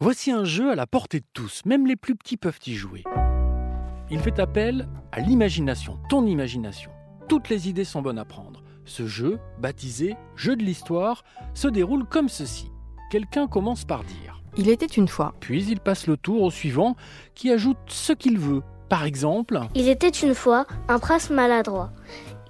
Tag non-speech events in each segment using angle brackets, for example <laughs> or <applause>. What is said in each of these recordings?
Voici un jeu à la portée de tous, même les plus petits peuvent y jouer. Il fait appel à l'imagination, ton imagination. Toutes les idées sont bonnes à prendre. Ce jeu, baptisé Jeu de l'histoire, se déroule comme ceci. Quelqu'un commence par dire. Il était une fois. Puis il passe le tour au suivant qui ajoute ce qu'il veut. Par exemple, Il était une fois un prince maladroit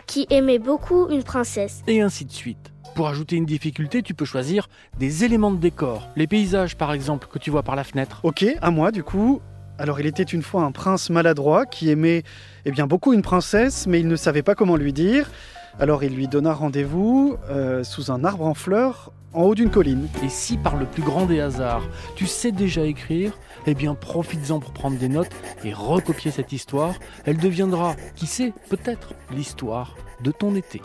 qui aimait beaucoup une princesse. et ainsi de suite. Pour ajouter une difficulté, tu peux choisir des éléments de décor. Les paysages, par exemple, que tu vois par la fenêtre. Ok, à moi du coup. Alors il était une fois un prince maladroit qui aimait eh bien, beaucoup une princesse, mais il ne savait pas comment lui dire. Alors il lui donna rendez-vous euh, sous un arbre en fleurs en haut d'une colline. Et si par le plus grand des hasards, tu sais déjà écrire, eh bien profites-en pour prendre des notes et recopier cette histoire. Elle deviendra, qui sait, peut-être l'histoire de ton été.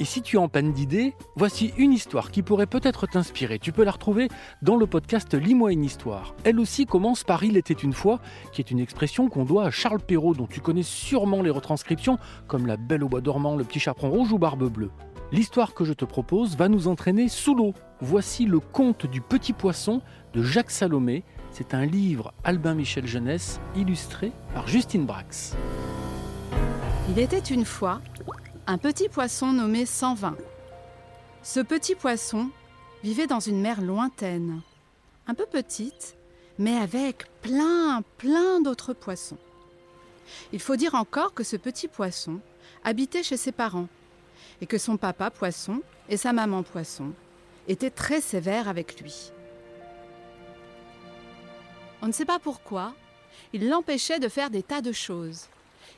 Et si tu es en panne d'idées, voici une histoire qui pourrait peut-être t'inspirer. Tu peux la retrouver dans le podcast Lis-moi une histoire. Elle aussi commence par Il était une fois, qui est une expression qu'on doit à Charles Perrault, dont tu connais sûrement les retranscriptions, comme La Belle au bois dormant, Le Petit Chaperon Rouge ou Barbe Bleue. L'histoire que je te propose va nous entraîner sous l'eau. Voici le conte du petit poisson de Jacques Salomé. C'est un livre Albin Michel Jeunesse illustré par Justine Brax. Il était une fois un petit poisson nommé 120. Ce petit poisson vivait dans une mer lointaine, un peu petite, mais avec plein, plein d'autres poissons. Il faut dire encore que ce petit poisson habitait chez ses parents et que son papa poisson et sa maman poisson étaient très sévères avec lui. On ne sait pas pourquoi, il l'empêchait de faire des tas de choses.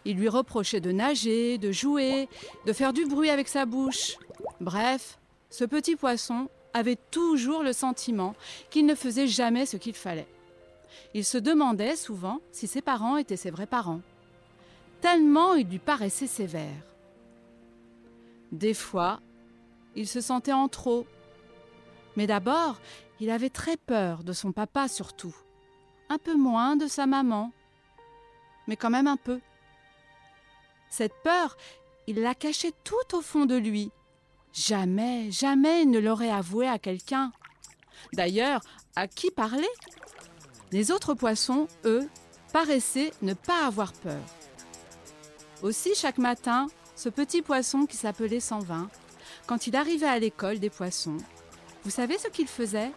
Il lui reprochait de nager, de jouer, de faire du bruit avec sa bouche. Bref, ce petit poisson avait toujours le sentiment qu'il ne faisait jamais ce qu'il fallait. Il se demandait souvent si ses parents étaient ses vrais parents, tellement il lui paraissait sévère. Des fois, il se sentait en trop. Mais d'abord, il avait très peur de son papa surtout, un peu moins de sa maman, mais quand même un peu. Cette peur, il la cachait tout au fond de lui. Jamais, jamais il ne l'aurait avouée à quelqu'un. D'ailleurs, à qui parler? Les autres poissons, eux, paraissaient ne pas avoir peur. Aussi, chaque matin, ce petit poisson qui s'appelait 120, quand il arrivait à l'école des poissons, vous savez ce qu'il faisait?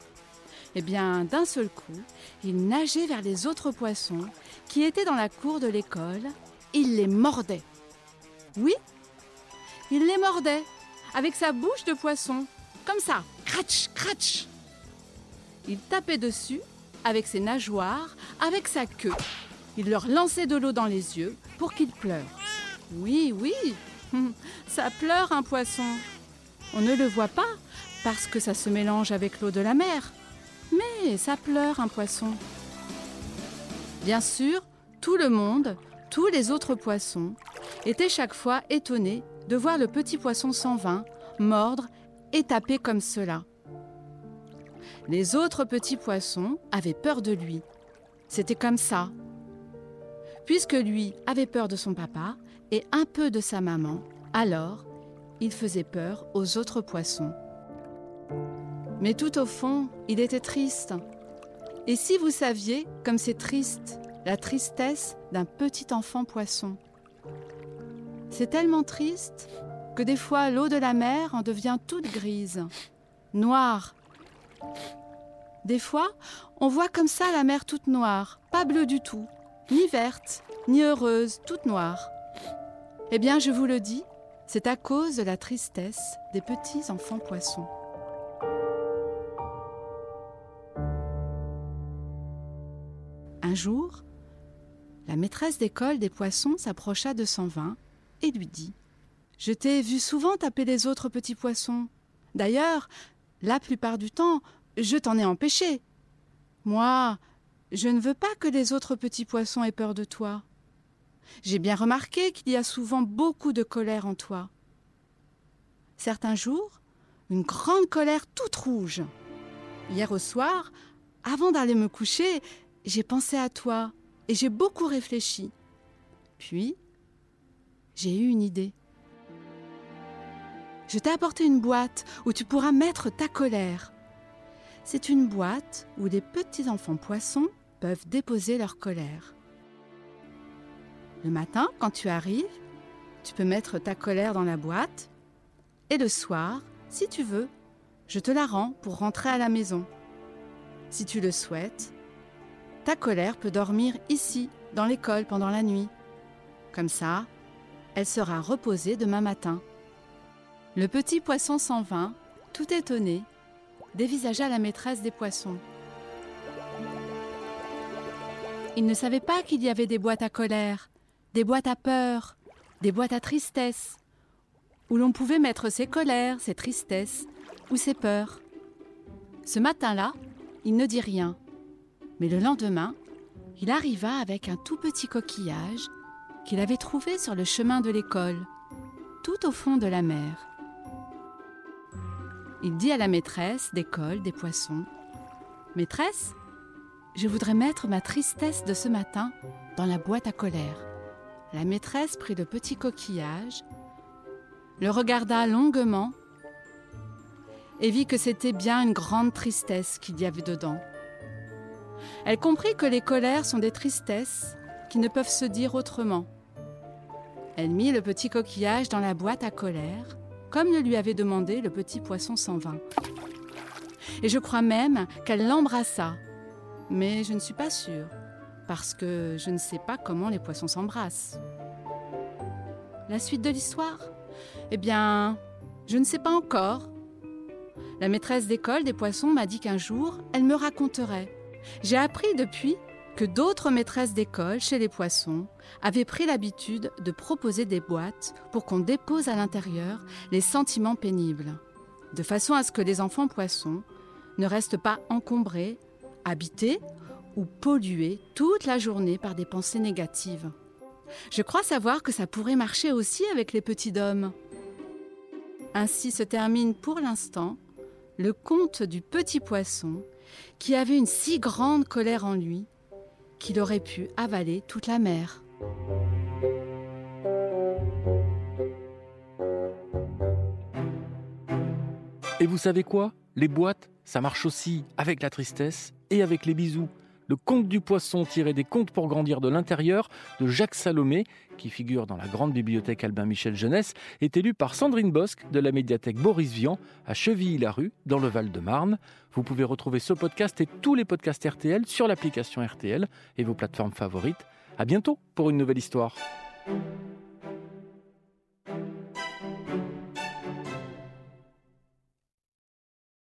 Eh bien, d'un seul coup, il nageait vers les autres poissons qui étaient dans la cour de l'école, il les mordait. Oui, il les mordait avec sa bouche de poisson, comme ça, cratch, cratch. Il tapait dessus avec ses nageoires, avec sa queue. Il leur lançait de l'eau dans les yeux pour qu'ils pleurent. Oui, oui, <laughs> ça pleure un poisson. On ne le voit pas parce que ça se mélange avec l'eau de la mer. Mais ça pleure un poisson. Bien sûr, tout le monde, tous les autres poissons, étaient chaque fois étonnés de voir le petit poisson sans vin mordre et taper comme cela. Les autres petits poissons avaient peur de lui. C'était comme ça. Puisque lui avait peur de son papa et un peu de sa maman, alors il faisait peur aux autres poissons. Mais tout au fond, il était triste. Et si vous saviez comme c'est triste, la tristesse d'un petit enfant poisson? C'est tellement triste que des fois l'eau de la mer en devient toute grise, noire. Des fois, on voit comme ça la mer toute noire, pas bleue du tout, ni verte, ni heureuse, toute noire. Eh bien, je vous le dis, c'est à cause de la tristesse des petits enfants poissons. Un jour, la maîtresse d'école des poissons s'approcha de 120 lui dit Je t'ai vu souvent taper les autres petits poissons. D'ailleurs, la plupart du temps, je t'en ai empêché. Moi, je ne veux pas que les autres petits poissons aient peur de toi. J'ai bien remarqué qu'il y a souvent beaucoup de colère en toi. Certains jours, une grande colère toute rouge. Hier au soir, avant d'aller me coucher, j'ai pensé à toi et j'ai beaucoup réfléchi. Puis, j'ai eu une idée. Je t'ai apporté une boîte où tu pourras mettre ta colère. C'est une boîte où les petits enfants poissons peuvent déposer leur colère. Le matin, quand tu arrives, tu peux mettre ta colère dans la boîte et le soir, si tu veux, je te la rends pour rentrer à la maison. Si tu le souhaites, ta colère peut dormir ici, dans l'école, pendant la nuit. Comme ça, elle sera reposée demain matin. Le petit poisson s'en vint, tout étonné, dévisagea la maîtresse des poissons. Il ne savait pas qu'il y avait des boîtes à colère, des boîtes à peur, des boîtes à tristesse, où l'on pouvait mettre ses colères, ses tristesses ou ses peurs. Ce matin-là, il ne dit rien, mais le lendemain, il arriva avec un tout petit coquillage qu'il avait trouvé sur le chemin de l'école, tout au fond de la mer. Il dit à la maîtresse d'école des poissons Maîtresse, je voudrais mettre ma tristesse de ce matin dans la boîte à colère. La maîtresse prit le petit coquillage, le regarda longuement et vit que c'était bien une grande tristesse qu'il y avait dedans. Elle comprit que les colères sont des tristesses qui ne peuvent se dire autrement. Elle mit le petit coquillage dans la boîte à colère, comme le lui avait demandé le petit poisson sans vin. Et je crois même qu'elle l'embrassa. Mais je ne suis pas sûre, parce que je ne sais pas comment les poissons s'embrassent. La suite de l'histoire? Eh bien, je ne sais pas encore. La maîtresse d'école des poissons m'a dit qu'un jour, elle me raconterait. J'ai appris depuis que d'autres maîtresses d'école chez les poissons avaient pris l'habitude de proposer des boîtes pour qu'on dépose à l'intérieur les sentiments pénibles, de façon à ce que les enfants poissons ne restent pas encombrés, habités ou pollués toute la journée par des pensées négatives. Je crois savoir que ça pourrait marcher aussi avec les petits dômes. Ainsi se termine pour l'instant le conte du petit poisson qui avait une si grande colère en lui qu'il aurait pu avaler toute la mer. Et vous savez quoi? Les boîtes, ça marche aussi avec la tristesse et avec les bisous. Le conte du poisson tiré des contes pour grandir de l'intérieur de Jacques Salomé, qui figure dans la grande bibliothèque Albin Michel Jeunesse, est élu par Sandrine Bosque de la médiathèque Boris Vian à Chevilly-la-Rue, dans le Val-de-Marne. Vous pouvez retrouver ce podcast et tous les podcasts RTL sur l'application RTL et vos plateformes favorites. À bientôt pour une nouvelle histoire.